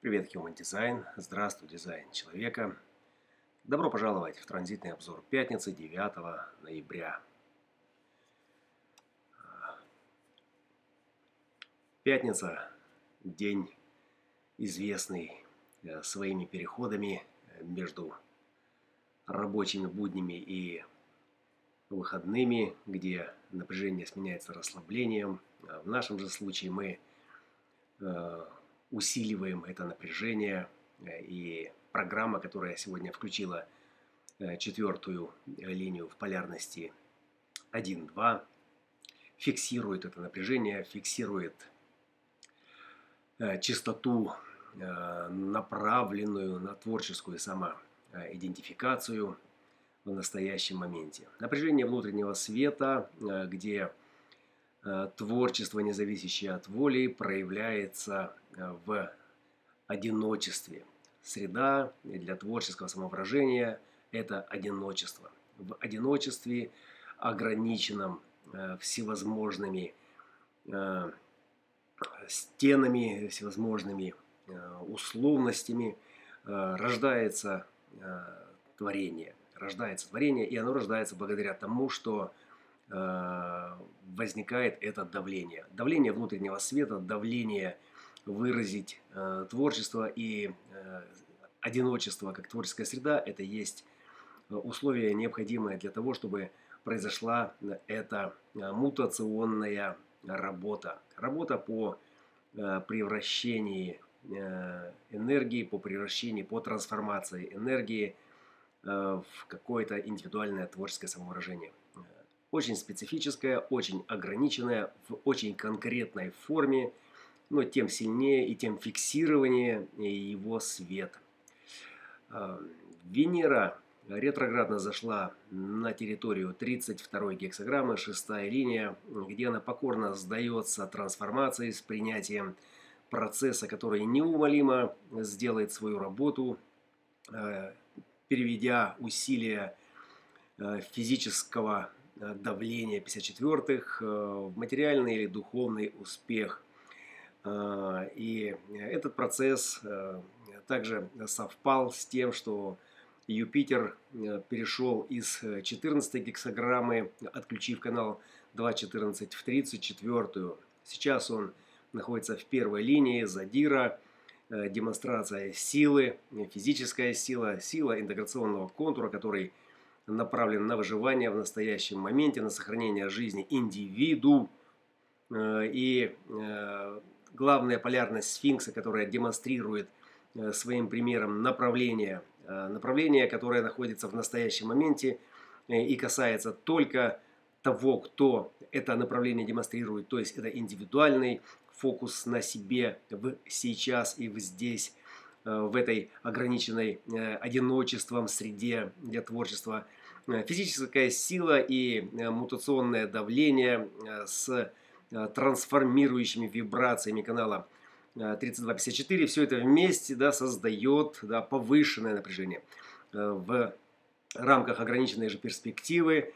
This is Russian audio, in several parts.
Привет, Human Design. Здравствуй, дизайн человека. Добро пожаловать в транзитный обзор пятницы 9 ноября. Пятница – день известный э, своими переходами между рабочими буднями и выходными, где напряжение сменяется расслаблением. В нашем же случае мы э, усиливаем это напряжение. Э, и программа, которая сегодня включила э, четвертую линию в полярности 1-2, фиксирует это напряжение, фиксирует э, частоту, направленную на творческую самоидентификацию в настоящем моменте. Напряжение внутреннего света, где творчество, не зависящее от воли, проявляется Э, в одиночестве. Среда для творческого самовыражения – это одиночество. В одиночестве, ограниченном э, всевозможными э, стенами, всевозможными условностями, рождается творение. Рождается творение, и оно рождается благодаря тому, что возникает это давление. Давление внутреннего света, давление – выразить э, творчество и э, одиночество как творческая среда – это есть э, условие необходимое для того, чтобы произошла эта э, мутационная работа. Работа по э, превращении э, энергии, по превращению, по трансформации энергии э, в какое-то индивидуальное творческое самовыражение. Очень специфическое, очень ограниченное, в очень конкретной форме – но тем сильнее и тем фиксированнее его свет. А, Венера ретроградно зашла на территорию 32 гексограммы, шестая линия, где она покорно сдается трансформации с принятием процесса, который неумолимо сделает свою работу, а, переведя усилия а, физического давления 54-х в материальный или духовный успех – а, и этот процесс э, также совпал с тем, что Юпитер э, перешел из 14 гексограммы, отключив канал 2.14 в 34. Сейчас он находится в первой линии задира, э, демонстрация силы, физическая сила, сила интеграционного контура, который направлен на выживание в настоящем моменте, на сохранение жизни индивиду. И главная полярность сфинкса, которая демонстрирует э, своим примером направление, э, направление, которое находится в настоящем моменте э, и касается только того, кто это направление демонстрирует, то есть это индивидуальный фокус на себе в сейчас и в здесь, в этой ограниченной одиночеством среде для творчества. Физическая сила и мутационное давление с Э, трансформирующими вибрациями канала 3254. Э, Все это вместе да, создает да, повышенное напряжение э, в рамках ограниченной же перспективы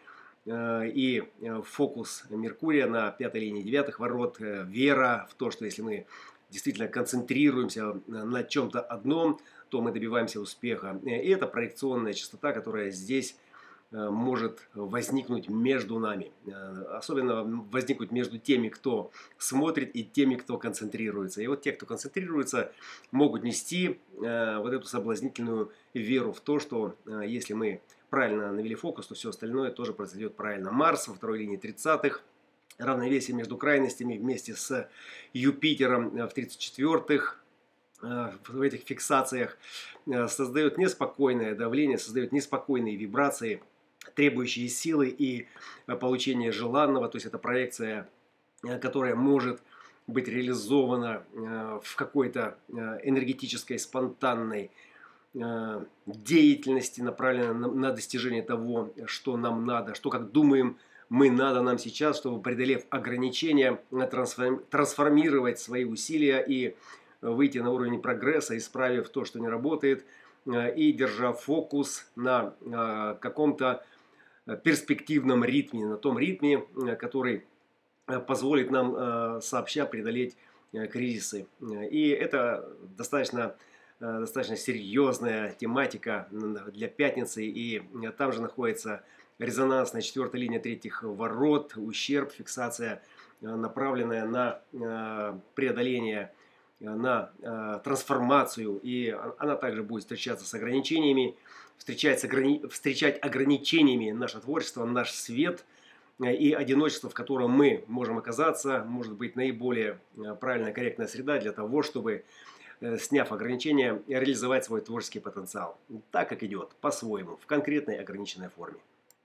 и фокус Меркурия на пятой линии девятых ворот, вера в то, что если мы действительно концентрируемся на чем-то одном, то мы добиваемся успеха. И это проекционная частота, которая здесь Э, может возникнуть между нами. Э, особенно возникнуть между теми, кто смотрит, и теми, кто концентрируется. И вот те, кто концентрируется, могут нести э, вот эту соблазнительную веру в то, что если мы правильно навели фокус, то все остальное тоже произойдет правильно. Марс во второй линии 30-х, равновесие между крайностями вместе с Юпитером в 34-х, в этих фиксациях создает неспокойное давление, создает неспокойные вибрации – требующие силы и э, получения желанного, то есть это проекция, э, которая может быть реализована э, в какой-то энергетической, спонтанной деятельности, направленной на достижение того, что нам надо, что, как думаем, мы надо нам сейчас, чтобы, преодолев ограничения, трансформировать свои усилия и выйти на уровень прогресса, исправив то, что не работает, и держа фокус на каком-то Э, перспективном ритме, на том ритме, э, который э, позволит нам сообща преодолеть кризисы. И это достаточно, достаточно серьезная тематика для пятницы. И там же находится резонансная четвертая линия третьих ворот, ущерб, фиксация, направленная на преодоление на э, трансформацию, и она также будет встречаться с ограничениями, встречать, ограни... встречать ограничениями наше творчество, наш свет э, и одиночество, в котором мы можем оказаться, может быть наиболее э, правильная, корректная среда для того, чтобы, э, сняв ограничения, реализовать свой творческий потенциал. Так, как идет, по-своему, в конкретной ограниченной форме.